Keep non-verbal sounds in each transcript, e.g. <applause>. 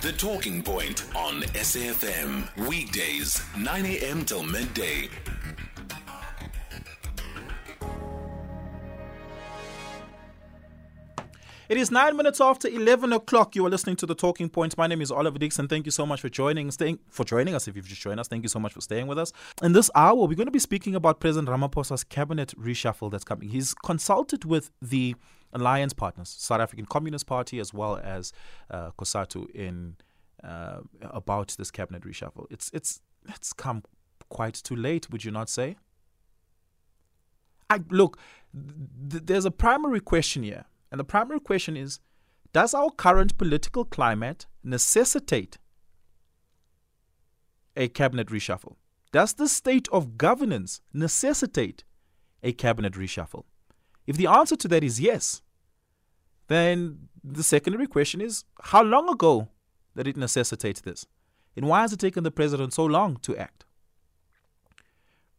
The Talking Point on SAFM. Weekdays, 9 a.m. till midday. It is nine minutes after 11 o'clock. You are listening to The Talking Point. My name is Oliver Dixon. Thank you so much for joining, staying, for joining us. If you've just joined us, thank you so much for staying with us. In this hour, we're going to be speaking about President Ramaphosa's cabinet reshuffle that's coming. He's consulted with the alliance partners, South African Communist Party, as well as uh, COSATU, in uh, about this cabinet reshuffle. It's it's it's come quite too late, would you not say? I look. Th- there's a primary question here and the primary question is Does our current political climate necessitate a cabinet reshuffle? Does the state of governance necessitate a cabinet reshuffle? If the answer to that is yes, then the secondary question is how long ago did it necessitate this? And why has it taken the president so long to act?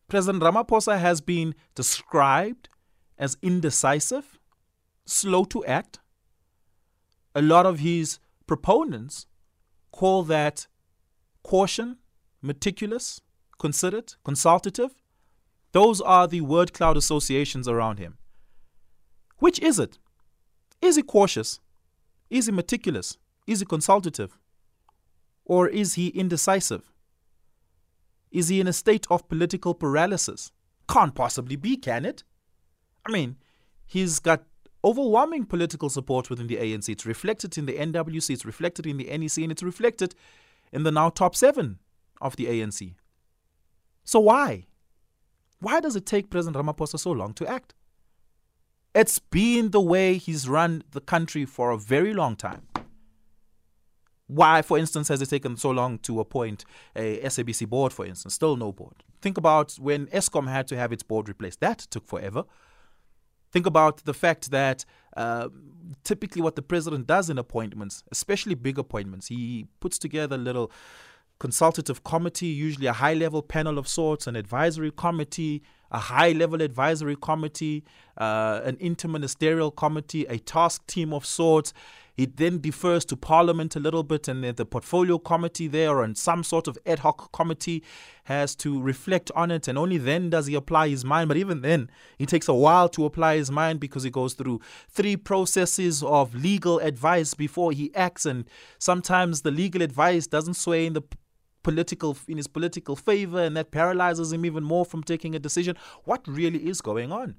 President Ramaphosa has been described as indecisive slow to act. A lot of his proponents call that caution, meticulous, considered, consultative. Those are the word cloud associations around him. Which is it? Is he cautious? Is he meticulous? Is he consultative? Or is he indecisive? Is he in a state of political paralysis? Can't possibly be, can it? I mean, he's got overwhelming political support within the ANC. It's reflected in the NWC, it's reflected in the NEC, and it's reflected in the now top seven of the ANC. So why? Why does it take President Ramaphosa so long to act? It's been the way he's run the country for a very long time. Why, for instance, has it taken so long to appoint a SABC board, for instance? Still no board. Think about when Eskom had to have its board replaced. That took forever. Think about the fact that uh, typically what the president does in appointments, especially big appointments, he puts together a little consultative committee, usually a high level panel of sorts, an advisory committee, a high level advisory committee, uh, an interministerial committee, a task team of sorts. It then defers to Parliament a little bit, and the portfolio committee there and some sort of ad hoc committee has to reflect on it, and only then does he apply his mind. But even then, it takes a while to apply his mind because he goes through three processes of legal advice before he acts, and sometimes the legal advice doesn't sway in the political in his political favor and that paralyzes him even more from taking a decision what really is going on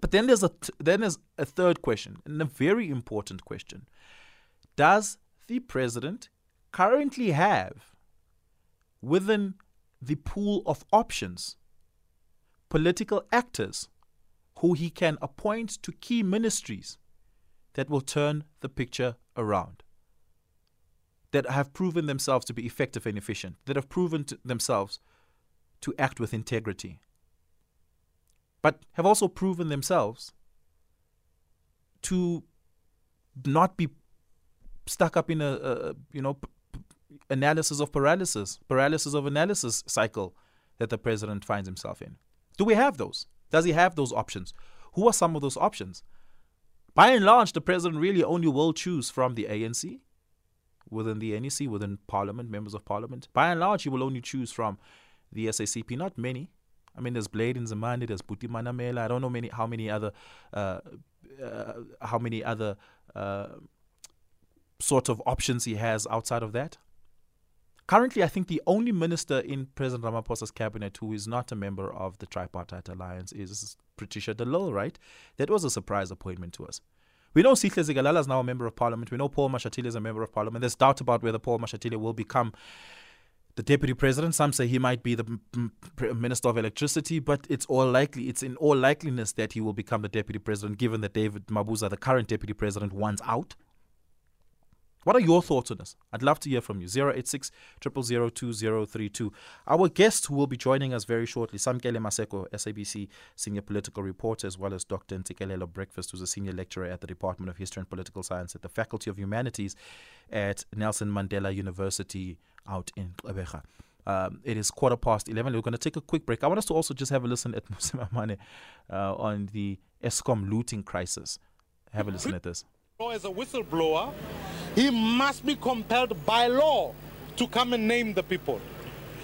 but then there's a th- then there's a third question, and a very important question. Does the president currently have within the pool of options political actors who he can appoint to key ministries that will turn the picture around? That have proven themselves to be effective and efficient, that have proven themselves to act with integrity but have also proven themselves to not be stuck up in a, a you know p- p- analysis of paralysis, paralysis of analysis cycle that the president finds himself in. Do we have those? Does he have those options? Who are some of those options? By and large, the president really only will choose from the ANC, within the NEC, within Parliament, members of Parliament. By and large, he will only choose from the SACP. Not many. I mean, there's Blade in Nzimande, there's Buti Manamela. I don't know many how many other uh, uh, how many other uh, sort of options he has outside of that. Currently, I think the only minister in President Ramaphosa's cabinet who is not a member of the tripartite alliance is Patricia de Lille, right? That was a surprise appointment to us. We know Sihle Zikalala is now a member of parliament. We know Paul Mashatile is a member of parliament. There's doubt about whether Paul Mashatile will become the deputy president. Some say he might be the minister of electricity, but it's all likely, it's in all likeliness that he will become the deputy president, given that David Mabuza, the current deputy president, wants out. What are your thoughts on this? I'd love to hear from you. 086 2032. Our guest who will be joining us very shortly, Samkele Maseko, SABC senior political reporter, as well as Dr. Ntsikelelo Breakfast, who's a senior lecturer at the Department of History and Political Science at the Faculty of Humanities at Nelson Mandela University out in Gqeberha. Um, it is quarter past 11. We're going to take a quick break. I want us to also just have a listen at <laughs> Mmusi Maimane uh, on the Eskom looting crisis. Have a listen at this. As a whistleblower, he must be compelled by law to come and name the people.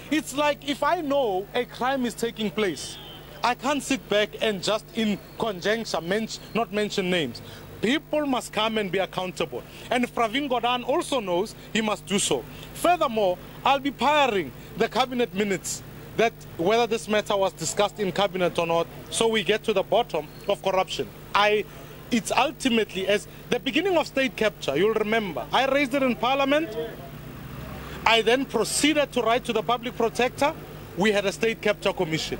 It's like if I know a crime is taking place, I can't sit back and just in conjecture men- not mention names. People must come and be accountable. And Pravin Gordhan also knows, he must do so. Furthermore, I'll be firing the cabinet minutes that whether this matter was discussed in cabinet or not, so we get to the bottom of corruption. I it's ultimately as the beginning of state capture, you'll remember. I raised it in parliament. I then proceeded to write to the public protector. We had a state capture commission.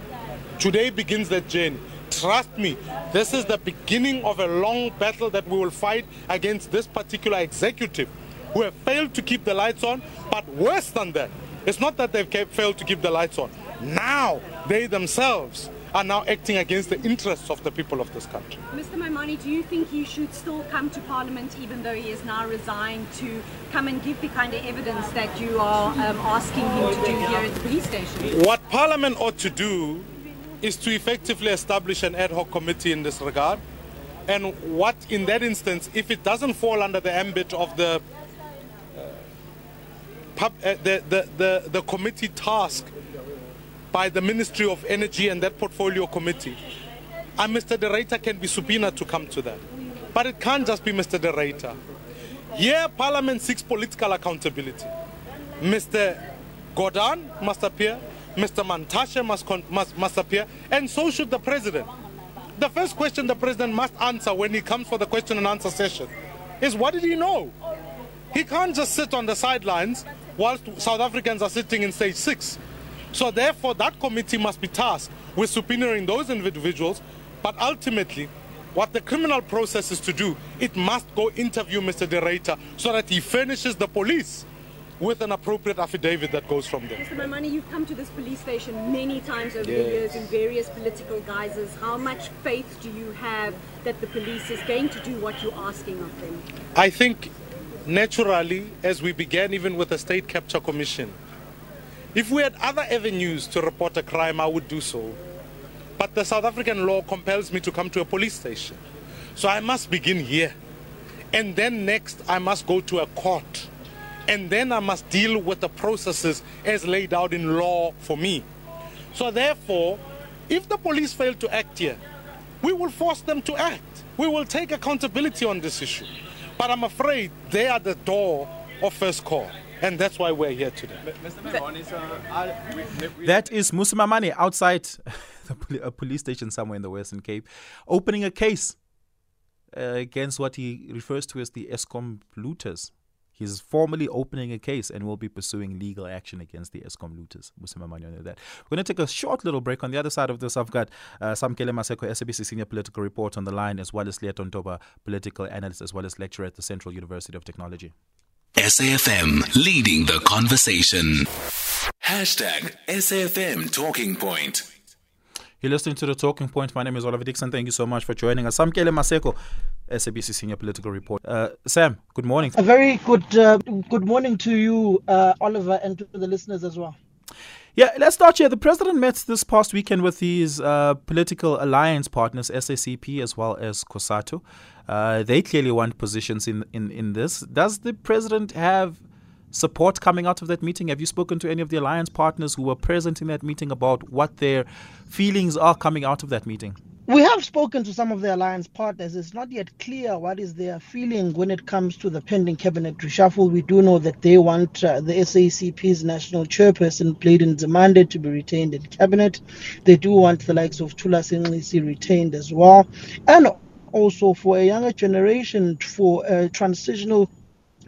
Today begins that journey. Trust me, this is the beginning of a long battle that we will fight against this particular executive who have failed to keep the lights on. But worse than that, it's not that they've failed to keep the lights on. Now they themselves are now acting against the interests of the people of this country. Mr. Maimane, do you think he should still come to Parliament even though he is now resigned to come and give the kind of evidence that you are um, asking him to do here at the police station? What Parliament ought to do is to effectively establish an ad hoc committee in this regard. And what, in that instance, if it doesn't fall under the ambit of the uh, pub, uh, the, the, the, the committee task by the Ministry of Energy and that portfolio committee, and Mr. De Ruyter can be subpoenaed to come to that. But it can't just be Mr. De Ruyter. Here, Parliament seeks political accountability. Mr. Gordhan must appear, Mr. Mantashe must, must, must appear, and so should the President. The first question the President must answer when he comes for the question and answer session is what did he know? He can't just sit on the sidelines whilst South Africans are sitting in stage six. So therefore, that committee must be tasked with subpoenaing those individuals, but ultimately, what the criminal process is to do, it must go interview Mr. De Ruyter so that he furnishes the police with an appropriate affidavit that goes from there. Mr. Maimane, you've come to this police station many times over the years in various political guises. How much faith do you have that the police is going to do what you're asking of them? I think naturally, as we began even with the State Capture Commission, if we had other avenues to report a crime, I would do so. But the South African law compels me to come to a police station. So I must begin here. And then next, I must go to a court. And then I must deal with the processes as laid out in law for me. So therefore, if the police fail to act here, we will force them to act. We will take accountability on this issue. But I'm afraid they are the door of first call. And that's why we're here today. That is Mmusi Maimane outside <laughs> the a police station somewhere in the Western Cape, opening a case uh, against what he refers to as the Eskom looters. He's formally opening a case and will be pursuing legal action against the Eskom looters. Mmusi Maimane on that. We're going to take a short little break. On the other side of this, I've got uh, Samkele Maseko, SABC senior political report on the line, as well as Lieto Ntoba, political analyst, as well as lecturer at the Central University of Technology. SAFM leading the conversation. Hashtag SAFM Talking Point. You're listening to The Talking Point. My name is Oliver Dixon. Thank you so much for joining us. Samkele Maseko, SABC Senior Political Report. Uh, Sam, good morning. A very good uh, good morning to you, uh, Oliver, and to the listeners as well. Yeah, let's start here. The president met this past weekend with his uh, political alliance partners, SACP as well as COSATU. Uh, they clearly want positions in, in, in this. Does the president have support coming out of that meeting? Have you spoken to any of the alliance partners who were present in that meeting about what their feelings are coming out of that meeting? We have spoken to some of the alliance partners. It's not yet clear what is their feeling when it comes to the pending cabinet reshuffle. We do know that they want uh, the SACP's national chairperson, Blade Nzimande, to be retained in cabinet. They do want the likes of Thulas Nxesi retained as well. And also for a younger generation, for a transitional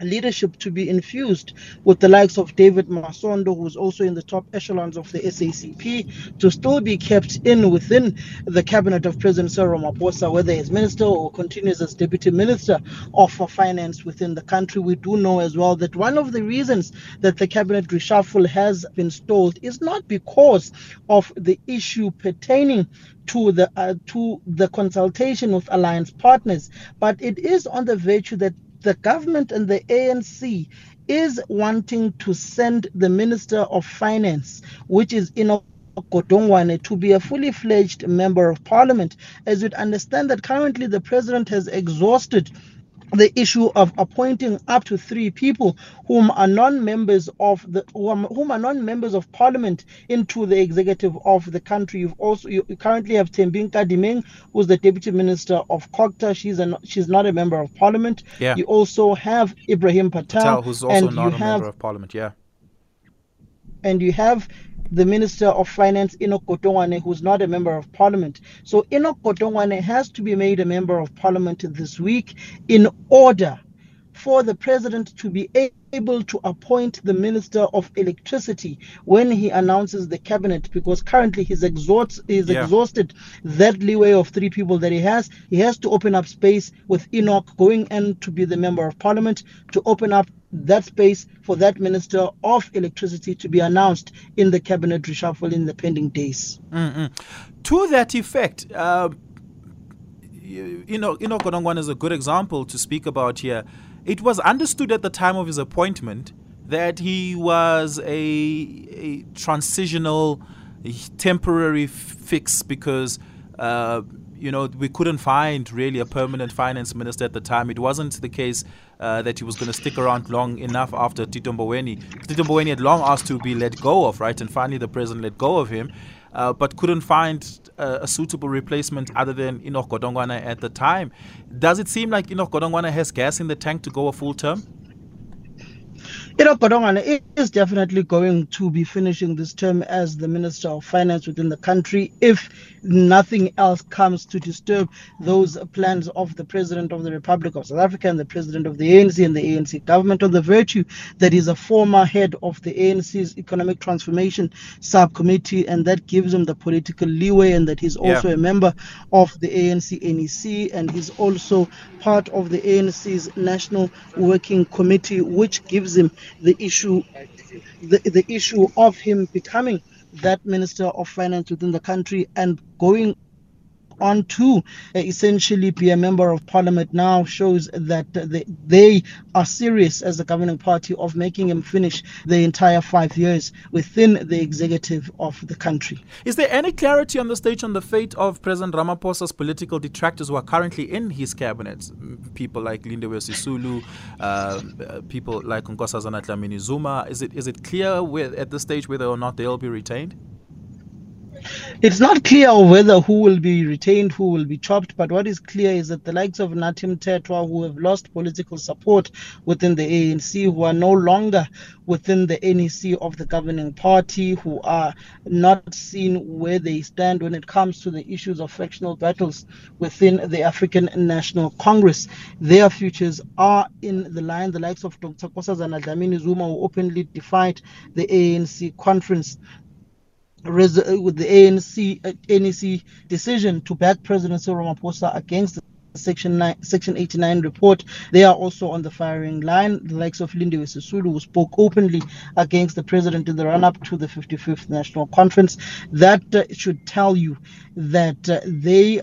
leadership to be infused with the likes of David Masondo, who's also in the top echelons of the SACP, to still be kept in within the cabinet of President Cyril Ramaphosa, whether as minister or continues as deputy minister of finance within the country. We do know as well that one of the reasons that the cabinet reshuffle has been stalled is not because of the issue pertaining to the uh, to the consultation with alliance partners, but it is on the virtue that the government and the ANC is wanting to send the Minister of Finance, which is Enoch Godongwana, to be a fully fledged member of parliament. As you'd understand that currently the president has exhausted the issue of appointing up to three people whom are non-members of the whom are non-members of parliament into the executive of the country. You've also you currently have Thembi Nkadimeng, who's the deputy minister of COGTA. She's a she's not a member of parliament. Yeah. You also have Ebrahim Patel, Patel, who's also not a member of parliament. Yeah. and you have the Minister of Finance, Enoch Godongwana, who's not a member of parliament. So Enoch Godongwana has to be made a member of parliament this week in order for the president to be able to appoint the minister of electricity when he announces the cabinet because currently he's exhaust he's Yeah. exhausted that leeway of three people that he has he has to open up space with enoch going in to be the member of parliament to open up that space for that minister of electricity to be announced in the cabinet reshuffle in the pending days To that effect, uh, you, you know, Enoch Godongwana is a good example to speak about here. It was understood at the time of his appointment that he was a, a transitional, temporary fix because, uh, you know, we couldn't find really a permanent finance minister at the time. It wasn't the case uh, that he was going to stick around long enough after Tito Mboweni. Tito Mboweni had long asked to be let go of, right? And finally the president let go of him, uh, but couldn't find uh, a suitable replacement other than Enoch Godongwana at the time. Does it seem like Enoch Godongwana has gas in the tank to go a full term? Enoch Godongwana is definitely going to be finishing this term as the Minister of Finance within the country if nothing else comes to disturb those plans of the President of the Republic of South Africa and the President of the ANC and the ANC government on the virtue that he's a former head of the ANC's Economic Transformation Subcommittee and that gives him the political leeway and that he's also Yeah. a member of the ANC NEC and he's also part of the ANC's National Working Committee which gives him the issue the, the issue of him becoming that minister of finance within the country and going on to uh, essentially be a member of parliament now shows that they, are serious as the governing party of making him finish the entire five years within the executive of the country. Is there any clarity on the stage on the fate of President Ramaphosa's political detractors who are currently in his cabinet? People like Lindiwe Sisulu, uh, people like Nkosazana Dlamini Zuma. Is it is it clear at this stage whether or not they'll be retained? It's not clear whether who will be retained, who will be chopped, but what is clear is that the likes of Nathi Mthethwa, who have lost political support within the ANC, who are no longer within the NEC of the governing party, who are not seen where they stand when it comes to the issues of factional battles within the African National Congress. Their futures are in the line. The likes of Dr. Nkosazana Dlamini Zuma, who openly defied the ANC conference res- uh, with the ANC uh, NEC decision to back President Cyril Ramaphosa against the Section 9, Section 89 report. They are also on the firing line. The likes of Lindiwe Sisulu, who spoke openly against the president in the run-up to the 55th National Conference. That uh, should tell you that uh, they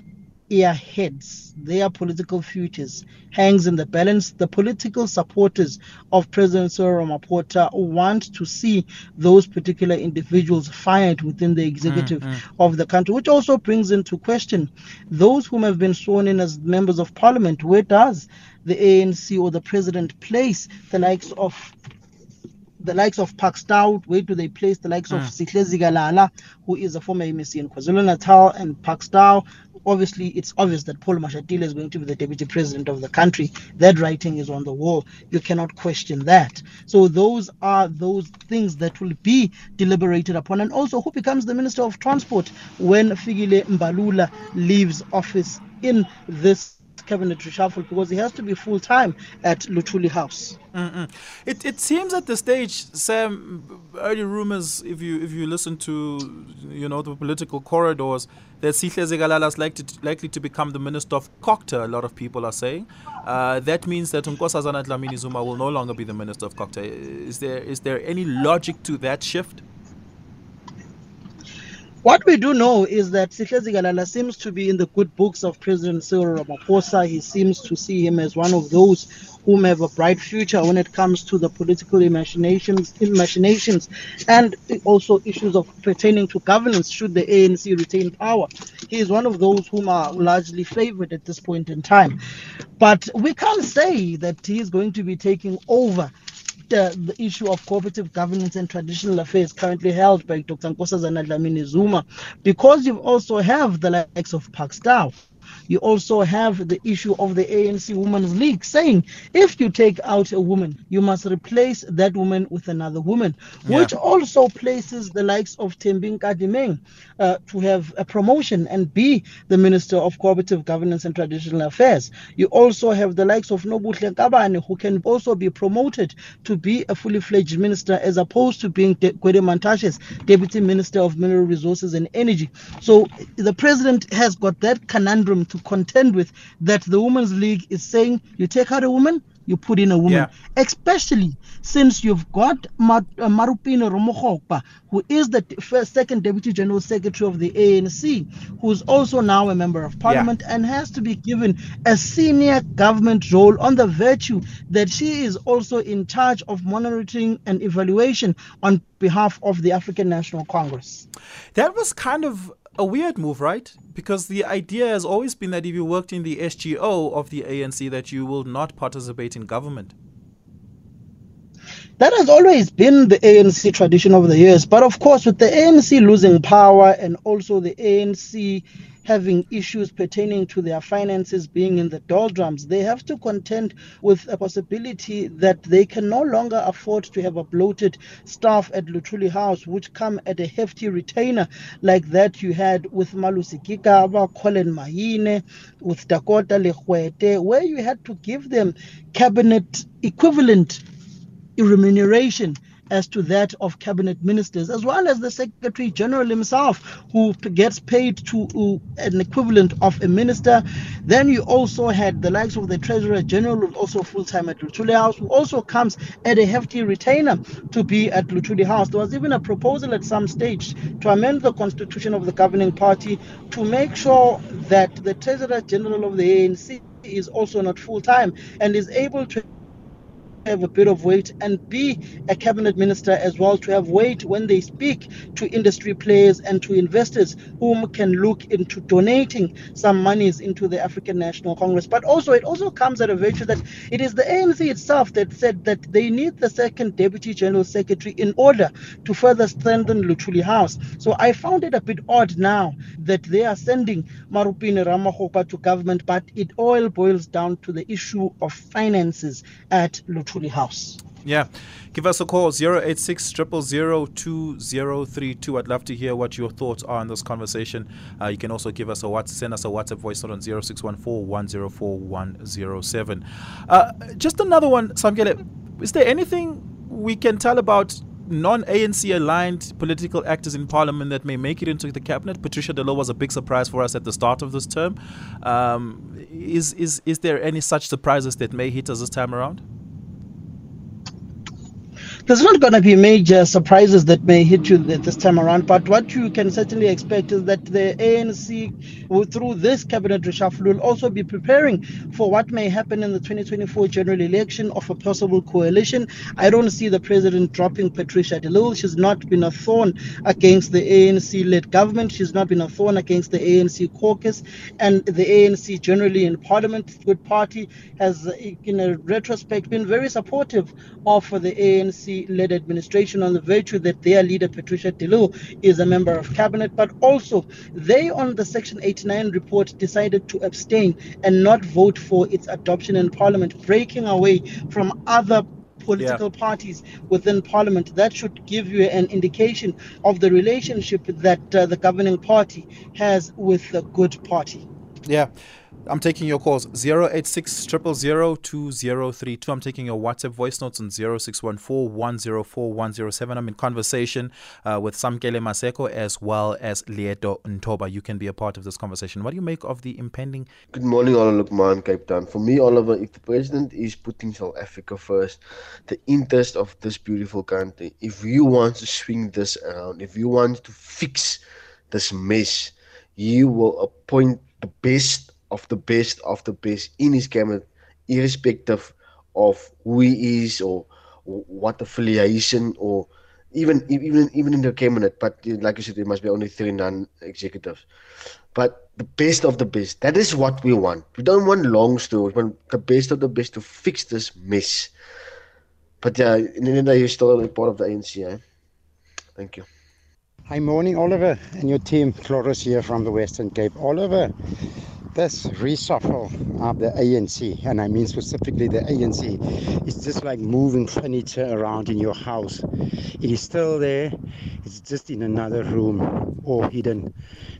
their heads, their political futures hangs in the balance. The political supporters of President Cyril Ramaphosa want to see those particular individuals fired within the executive mm, mm. of the country, which also brings into question those whom have been sworn in as members of parliament. Where does the ANC or the president place the likes of the likes of Parks Tau, where do they place the likes of mm. Sihle Zikalala, who is a former MEC in KwaZulu Natal, and Parks Tau? Obviously, it's obvious that Paul Mashatile is going to be the deputy president of the country. That writing is on the wall. You cannot question that. So those are those things that will be deliberated upon. And also, who becomes the minister of transport when Fikile Mbalula leaves office in this cabinet reshuffle because he has to be full time at Luthuli House. It, it seems at the stage, Sam, early rumors, if you if you listen to you know the political corridors, that Sihle Zikalala is likely to, likely to become the minister of COGTA. A lot of people are saying uh, that means that Nkosazana Dlamini Zuma will no longer be the minister of COGTA. Is there is there any logic to that shift? What we do know is that Sihle Zikalala seems to be in the good books of President Cyril Ramaphosa. He seems to see him as one of those whom have a bright future when it comes to the political imaginations, imaginations and also issues of pertaining to governance should the ANC retain power. He is one of those whom are largely favored at this point in time. But we can't say that he is going to be taking over the, issue of cooperative governance and traditional affairs currently held by Dr. Nkosazana Dlamini Zuma, because you also have the likes of Parks Tau you also have the issue of the ANC Women's League saying if you take out a woman, you must replace that woman with another woman, yeah. which also places the likes of Thembi Nkadimeng uh, to have a promotion and be the Minister of Cooperative Governance and Traditional Affairs. You also have the likes of Nobuhle Nkabane, who can also be promoted to be a fully fledged minister as opposed to being De- Gwede Mantashe's Deputy Minister of Mineral Resources and Energy. So the president has got that conundrum to contend with that the Women's League is saying you take out a woman, you put in a woman, yeah. especially since you've got Mar- uh, Maropene Ramokgopa, who is the first, second Deputy General Secretary of the ANC, who's also now a member of Parliament yeah. and has to be given a senior government role on the virtue that she is also in charge of monitoring and evaluation on behalf of the African National Congress. That was kind of a weird move, right? Because the idea has always been that if you worked in the SGO of the ANC, that you will not participate in government. That has always been the ANC tradition over the years. But of course, with the ANC losing power and also the ANC having issues pertaining to their finances being in the doldrums, they have to contend with a possibility that they can no longer afford to have a bloated staff at Luthuli House, which come at a hefty retainer like that you had with Malusi Gigaba, Colin Mahine, with Dakota Legoete, where you had to give them cabinet equivalent remuneration as to that of cabinet ministers, as well as the Secretary General himself, who gets paid to uh, an equivalent of a minister. Then you also had the likes of the Treasurer General, also full time at Luthuli House, who also comes at a hefty retainer to be at Luthuli House. There was even a proposal at some stage to amend the constitution of the governing party to make sure that the Treasurer General of the ANC is also not full time and is able to have a bit of weight and be a cabinet minister as well to have weight when they speak to industry players and to investors whom can look into donating some monies into the African National Congress. But also, it also comes at a virtue that it is the ANC itself that said that they need the second deputy general secretary in order to further strengthen Luthuli House. So I found it a bit odd now that they are sending Maropene Ramokgopa to government, but it all boils down to the issue of finances at House. Yeah. Give us a call 086 2032. I'd love to hear what your thoughts are on this conversation. Uh, you can also give us a WhatsApp, send us a WhatsApp voice note on 0614 104 107. Uh, just another one, Samkele. Is there anything we can tell about non ANC aligned political actors in parliament that may make it into the cabinet. Patricia De Lille was a big surprise for us at the start of this term. Um, is, is, is there any such surprises that may hit us this time around? There's not going to be major surprises that may hit you this time around, but what you can certainly expect is that the ANC, through this cabinet reshuffle, will also be preparing for what may happen in the 2024 general election of a possible coalition. I don't see the president dropping Patricia De Lille. She's not been a thorn against the ANC led government, she's not been a thorn against the ANC caucus, and the ANC generally in parliament. Good Party has, in a retrospect, been very supportive of the ANC led administration on the virtue that their leader, Patricia Lille, is a member of cabinet, but also they, on the Section 89 report, decided to abstain and not vote for its adoption in parliament, breaking away from other political yeah. parties within parliament. That should give you an indication of the relationship that uh, the governing party has with the good party. Yeah. I'm taking your calls 086 2032. I'm taking your WhatsApp voice notes on 0614 104 107. I'm in conversation uh, with Samkele Maseko as well as Lieto Ntoba. You can be a part of this conversation. What do you make of the impending? Good morning, Oliver Man, Cape Town. For me, Oliver, if the president is putting South Africa first, the interest of this beautiful country, if you want to swing this around, if you want to fix this mess, you will appoint the best of the best of the best in his cabinet, irrespective of who he is or, what affiliation or even even even in the cabinet. But like I said, there must be only three non-executives. But the best of the best. That is what we want. We don't want long stories. We want the best of the best to fix this mess. But yeah, in the end, you're still a part of the ANC. Eh? Thank you. Hi, morning, Oliver, and your team. Floris here from the Western Cape. Oliver, this reshuffle of the ANC, and I mean specifically the ANC, is just like moving furniture around in your house. It is still there, it's just in another room or hidden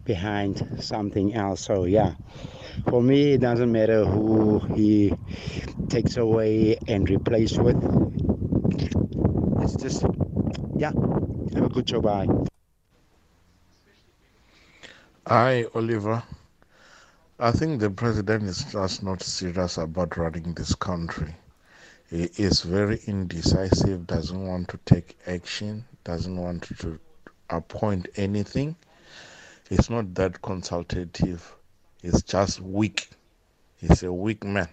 behind something else. So, yeah, for me, it doesn't matter who he takes away and replace with. It's just, yeah, have a good show. Bye. Hi, Oliver. I think the president is just not serious about running this country. He is very indecisive, doesn't want to take action, doesn't want to appoint anything. He's not that consultative. He's just weak. He's a weak man.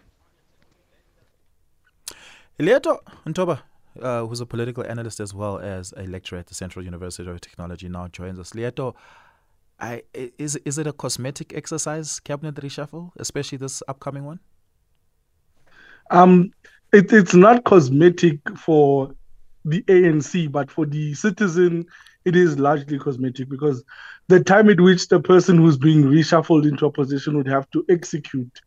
Leto Ntoba, uh, who's a political analyst as well as a lecturer at the Central University of Technology, now joins us. Leto, I, is is it a cosmetic exercise, cabinet reshuffle, especially this upcoming one? Um, it, it's not cosmetic for the ANC, but for the citizen, it is largely cosmetic because the time at which the person who's being reshuffled into a position would have to execute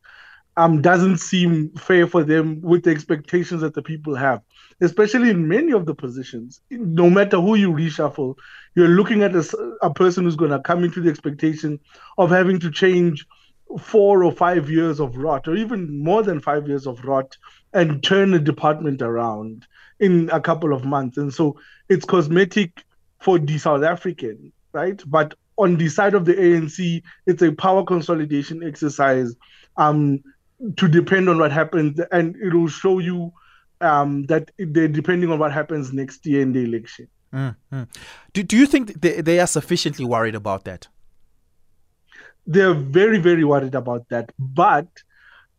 um, doesn't seem fair for them with the expectations that the people have, especially in many of the positions. No matter who you reshuffle, you're looking at a, a person who's going to come into the expectation of having to change four or five years of rot, or even more than five years of rot, and turn a department around in a couple of months. And so it's cosmetic for the South African, right? But on the side of the ANC, it's a power consolidation exercise. Um, to depend on what happens, and it will show you um, that they're depending on what happens next year in the election. Mm-hmm. Do, do you think they, they are sufficiently worried about that? They're very, very worried about that. But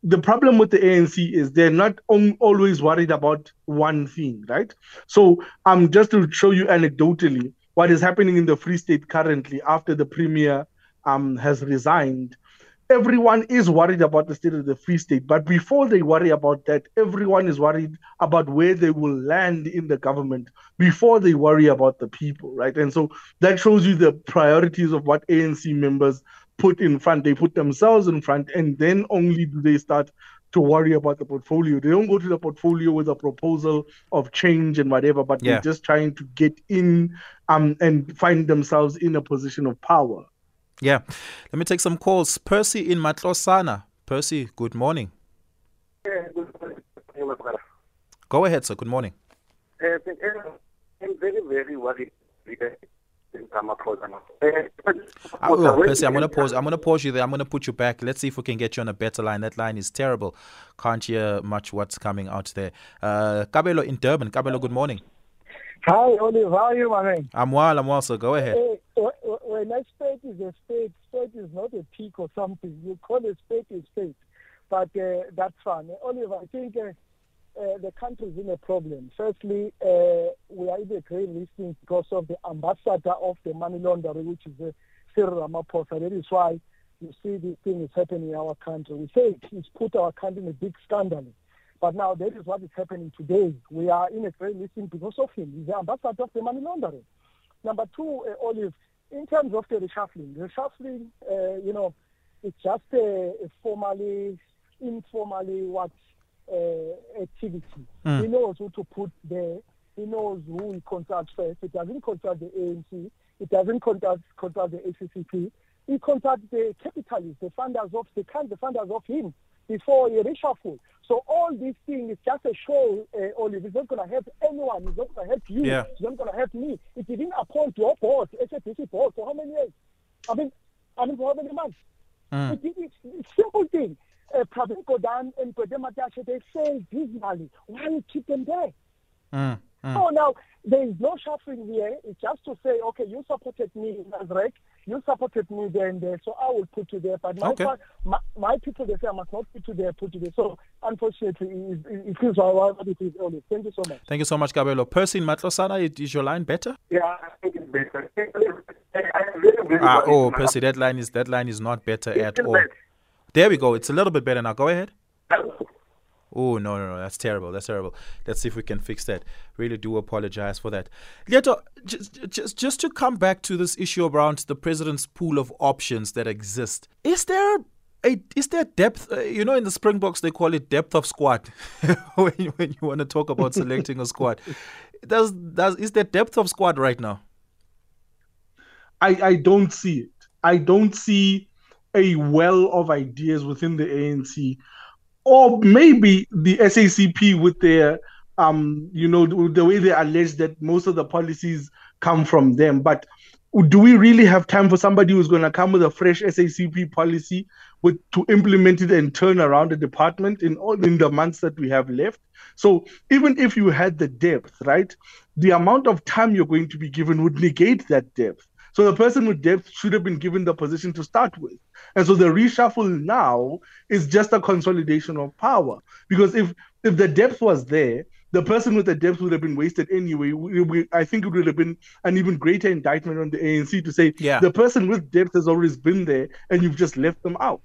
the problem with the ANC is they're not on, always worried about one thing, right? So, um, just to show you anecdotally what is happening in the Free State currently after the premier um, has resigned everyone is worried about the state of the Free State. But before they worry about that, everyone is worried about where they will land in the government before they worry about the people, right? And so that shows you the priorities of what ANC members put in front. They put themselves in front, and then only do they start to worry about the portfolio. They don't go to the portfolio with a proposal of change and whatever, but yeah. they're just trying to get in um, and find themselves in a position of power. Yeah. Let me take some calls. Percy in Matlosana. Percy, good morning. Go ahead, sir. Good morning. Uh, I'm very, very worried. Oh, Percy, I'm gonna pause. I'm gonna pause you there. I'm gonna put you back. Let's see if we can get you on a better line. That line is terrible. Can't hear much what's coming out there. Uh, Kabelo in Durban. Kabelo, good morning. Hi, Olive. How are you, my man? I'm well. I'm well. So go ahead. Hey, when a state is a state, state is not a peak or something. You call a state a state, but uh, that's fine. Olive, I think uh, uh, the country is in a problem. Firstly, uh, we are in a grey listing because of the ambassador of the money laundering, which is uh, Cyril Ramaphosa. That is why you see this thing is happening in our country. We say he's put our country in a big scandal. But now that is what is happening today. We are in a grey listing because of him. He's the ambassador of the money laundering. Number two, uh, Olive, in terms of the reshuffling, reshuffling, uh, you know, it's just a, a formally, informally what uh, activity. Mm. He knows who to put there. He knows who he contacts first. It doesn't consult the ANC. It doesn't consult, consult the ACCP. He contacts the capitalists, the funders of the country, the funders of him before he reshuffle. So all these things is just a show, uh, Olive. It's not going to help anyone. It's not going to help you. Yeah. It's not going to help me. It didn't appoint your board, SABC board, for how many years? I mean, I mean, for how many months? Mm. It, it, it's simple thing. Uh, Pravin Gordhan and Gwede Mantashe, they failed dismally. Why you keep them there? Mm. Mm. Oh, now, there is no shuffling here. It's just to say, okay, you supported me in Nasrec, you supported me there and there, so I will put you there. But my, Okay. my, my people, they say I must not put you there, put you there. So unfortunately, it, it, it is what it is always. Thank you so much. Thank you so much, Kabelo. Percy in Matlosana, is your line better? Yeah, I think it's better. I am very, very Ah, oh. Percy, that line is that line is not better It's at all. bad. There we go. It's a little bit better now. Go ahead. Oh no no no! That's terrible. That's terrible. Let's see if we can fix that. Really do apologize for that. Lieto, just just just to come back to this issue around the president's pool of options that exist. Is there a is there depth? Uh, you know, in the Springboks they call it depth of squad <laughs> when you, when you want to talk about selecting a squad. <laughs> Does does is there depth of squad right now? I, I don't see it. I don't see a well of ideas within the ANC, or maybe the SACP with their, um, you know, the, way they allege that most of the policies come from them. But do we really have time for somebody who's going to come with a fresh SACP policy with to implement it and turn around the department in all in the months that we have left? So even if you had the depth, right, the amount of time you're going to be given would negate that depth. So the person with depth should have been given the position to start with. And so the reshuffle now is just a consolidation of power. Because if if the depth was there, the person with the depth would have been wasted anyway. We, we, I think it would have been an even greater indictment on the ANC to say Yeah. the person with depth has always been there and you've just left them out.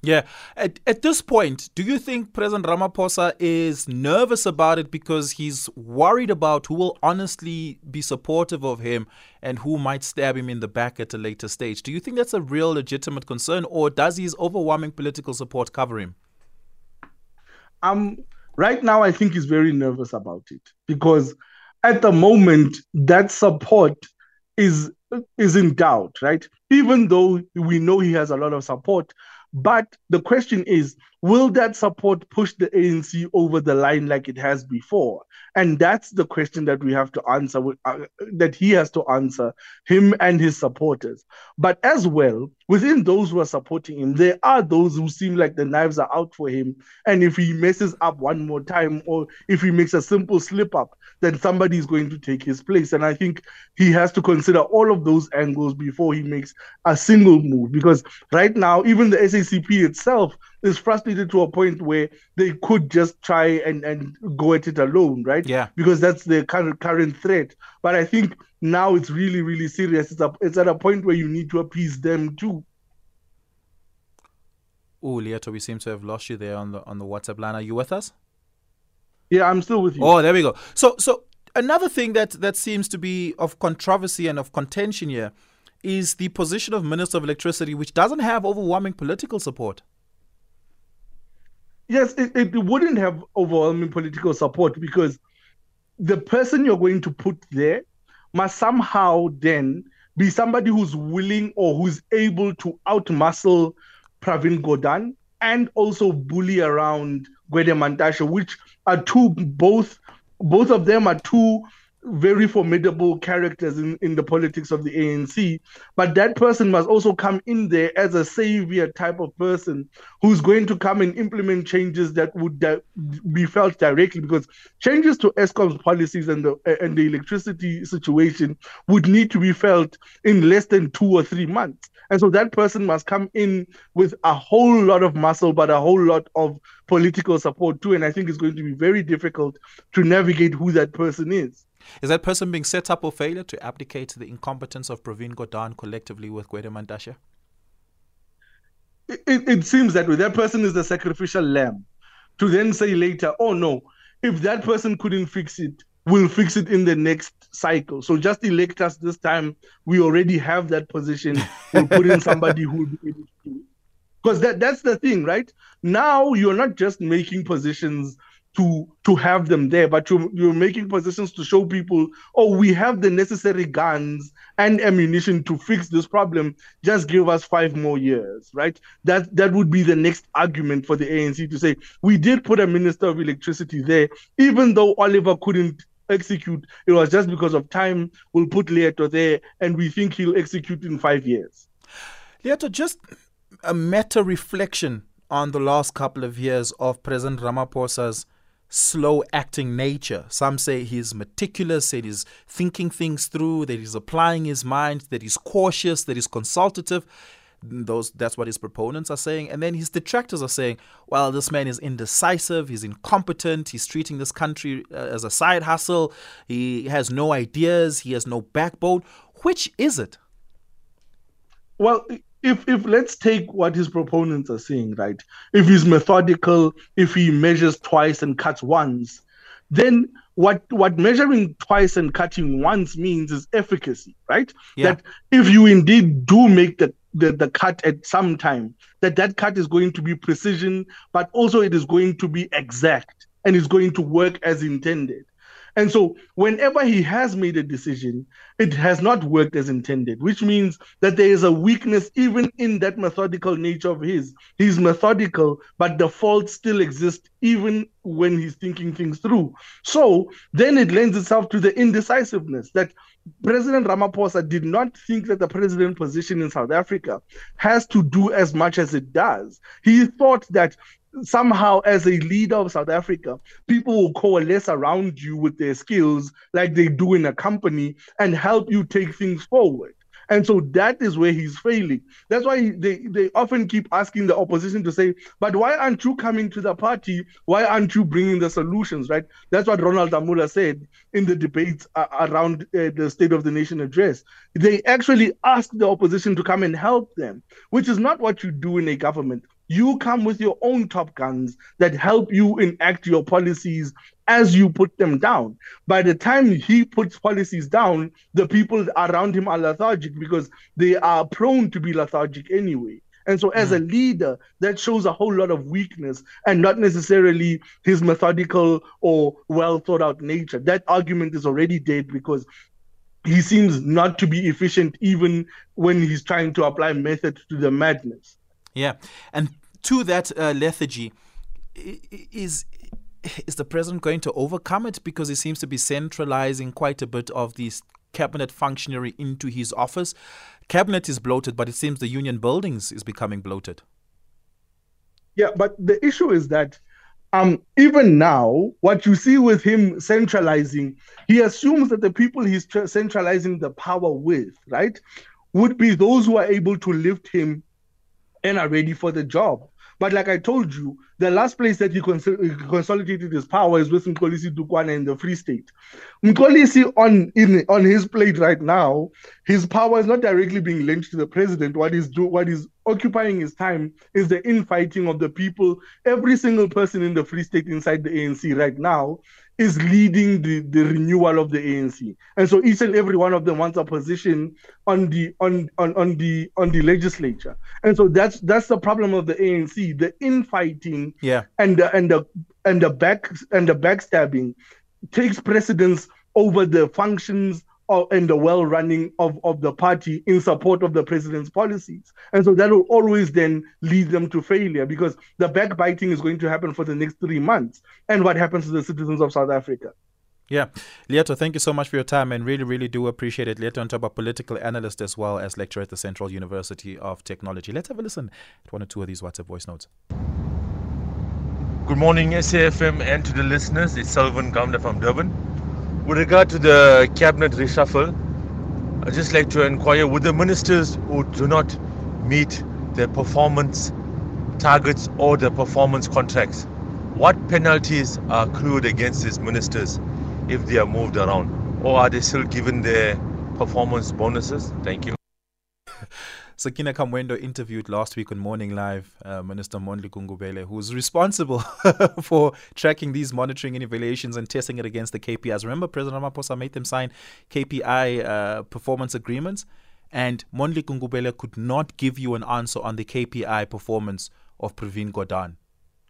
Yeah. At, at this point, do you think President Ramaphosa is nervous about it because he's worried about who will honestly be supportive of him and who might stab him in the back at a later stage? Do you think that's a real legitimate concern or does his overwhelming political support cover him? um right now I think he's very nervous about it because at the moment that support is is in doubt, right? Even though we know he has a lot of support, but the question is, will that support push the ANC over the line like it has before? And that's the question that we have to answer, uh, that he has to answer, him and his supporters. But as well, within those who are supporting him, there are those who seem like the knives are out for him. And if he messes up one more time, or if he makes a simple slip up, then somebody is going to take his place. And I think he has to consider all of those angles before he makes a single move. Because right now, even the SACP itself is frustrated to a point where they could just try and, and go at it alone, right? Yeah. Because that's the current current threat. But I think now it's really, really serious. It's, a, it's at a point where you need to appease them too. Oh, Lieto, we seem to have lost you there on the on the WhatsApp line. Are you with us? Yeah, I'm still with you. Oh, there we go. So, so another thing that that seems to be of controversy and of contention here is the position of Minister of Electricity, which doesn't have overwhelming political support. Yes, it, it wouldn't have overwhelming political support because the person you're going to put there must somehow then be somebody who's willing or who's able to outmuscle Pravin Gordhan and also bully around Gwede Mantashe, which are two both both of them are two very formidable characters in, in the politics of the ANC. But that person must also come in there as a savior type of person who's going to come and implement changes that would di- be felt directly because changes to Eskom's policies and the and the electricity situation would need to be felt in less than two or three months. And so that person must come in with a whole lot of muscle, but a whole lot of political support too. And I think it's going to be very difficult to navigate who that person is. Is that person being set up for failure to abdicate the incompetence of Pravin Gordhan collectively with Gwede it, it, it seems that way. That person is the sacrificial lamb. To then say later, oh no, if that person couldn't fix it, we'll fix it in the next cycle. So just elect us this time. We already have that position. We'll put in somebody who will be able to do it. Because that, that's the thing, right? Now you're not just making positions to to have them there, but you're, you're making positions to show people, oh, we have the necessary guns and ammunition to fix this problem. Just give us five more years, right? That that would be the next argument for the ANC to say we did put a minister of electricity there, even though Oliver couldn't execute. It was just because of time. We'll put Leto there, and we think he'll execute in five years. Lieto, just a meta reflection on the last couple of years of President Ramaphosa's slow acting nature. Some say he's meticulous, that he's thinking things through, that he's applying his mind, that he's cautious, that he's consultative. Those that's what his proponents are saying. And then his detractors are saying, well, this man is indecisive, he's incompetent, he's treating this country uh, as a side hustle, he has no ideas, he has no backbone. Which is it? Well, if if let's take what his proponents are saying, right? If he's methodical, if he measures twice and cuts once, then what what measuring twice and cutting once means is efficacy, right? Yeah. That if you indeed do make the, the the cut at some time, that that cut is going to be precision, but also it is going to be exact and is going to work as intended. And so, whenever he has made a decision, it has not worked as intended, which means that there is a weakness even in that methodical nature of his. He's methodical, but the fault still exists even when he's thinking things through. So, then it lends itself to the indecisiveness that President Ramaphosa did not think that the president position in South Africa has to do as much as it does. He thought that somehow as a leader of South Africa, people will coalesce around you with their skills like they do in a company and help you take things forward. And so that is where he's failing. That's why they, they often keep asking the opposition to say, but why aren't you coming to the party? Why aren't you bringing the solutions, right? That's what Ronald Lamola said in the debates uh, around uh, the State of the Nation address. They actually asked the opposition to come and help them, which is not what you do in a government. You come with your own top guns that help you enact your policies as you put them down. By the time he puts policies down, the people around him are lethargic because they are prone to be lethargic anyway. And so, as a hmm. leader, that shows a whole lot of weakness and not necessarily his methodical or well thought out nature. That argument is already dead because he seems not to be efficient even when he's trying to apply method to the madness. Yeah, and to that uh, lethargy, is is the president going to overcome it because he seems to be centralizing quite a bit of this cabinet functionary into his office? Cabinet is bloated, but it seems the union buildings is becoming bloated. Yeah, but the issue is that um, even now, what you see with him centralizing, he assumes that the people he's centralizing the power with, right, would be those who are able to lift him and are ready for the job. But like I told you, the last place that he, cons- consolidated his power is with Mxolisi Dukwana in the Free State. Mxolisi on in on his plate right now, his power is not directly being linked to the president. What is do what is occupying his time is the infighting of the people. Every single person in the Free State inside the ANC right now is leading the, the renewal of the ANC. And so each and every one of them wants a position on the on, on, on the on the legislature. And so that's that's the problem of the ANC, the infighting yeah. and the and the and the back and the backstabbing takes precedence over the functions and the well running of, of the party in support of the president's policies. And so that will always then lead them to failure because the backbiting is going to happen for the next three months. And what happens to the citizens of South Africa? Yeah. Lieto, thank you so much for your time and really, really do appreciate it. Lieto, on top of political analyst as well as lecturer at the Central University of Technology. Let's have a listen to one or two of these WhatsApp voice notes. Good morning, SAFM, and to the listeners. It's Sullivan Gamda from Durban. With regard to the cabinet reshuffle, I'd just like to inquire would the ministers who do not meet their performance targets or the performance contracts, what penalties are accrued against these ministers if they are moved around? Or are they still given their performance bonuses? Thank you. Sakina Kamwendo interviewed last week on Morning Live uh, Minister Mondli Gungubele, who's responsible <laughs> for tracking these monitoring and evaluations and testing it against the KPIs. Remember, President Ramaphosa made them sign KPI uh, performance agreements, and Mondli Gungubele could not give you an answer on the KPI performance of Pravin Gordhan.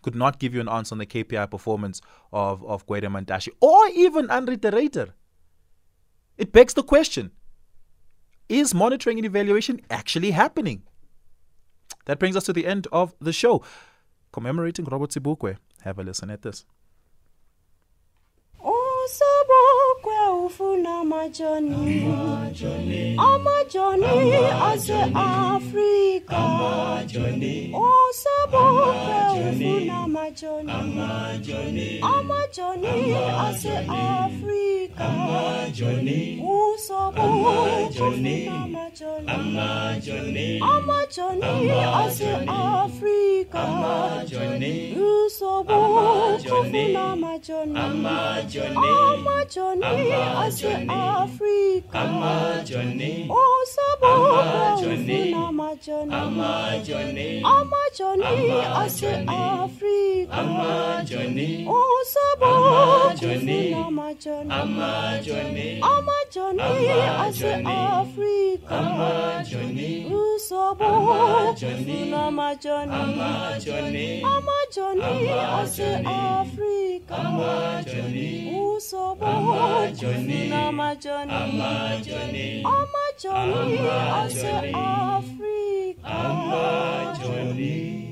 Could not give you an answer on the KPI performance of, of Gwede Mantashe or even Andre de It begs the question is monitoring and evaluation actually happening? That brings us to the end of the show. Commemorating Robert Sobukwe. Have a listen at this. sobukwe ufuna amajoni ase Afrika, usobukwe ufuna Amajoni, Amajoni, Amajoni, Ama Johnny, I say Africa, Ama Johnny, Amajoni, Amajoni, Amajoni, Ama Johnny, Ama Johnny, Ama Johnny, I say Africa, Ama Johnny, Uso, Ama Johnny, Ama I Africa, Ama Johnny, Uso, Ama Johnny, Ama I Africa. Amajoni, Amajoni, O Sabah, Amajoni, Amajoni, Amajoni, Amajoni, Africa, Amajoni, O Sabah, Amajoni, Amajoni, Amajoni, Asi Africa, Amajoni, O Sabah, Amajoni, Amajoni, Amajoni, Asi Afrika, Amajoni.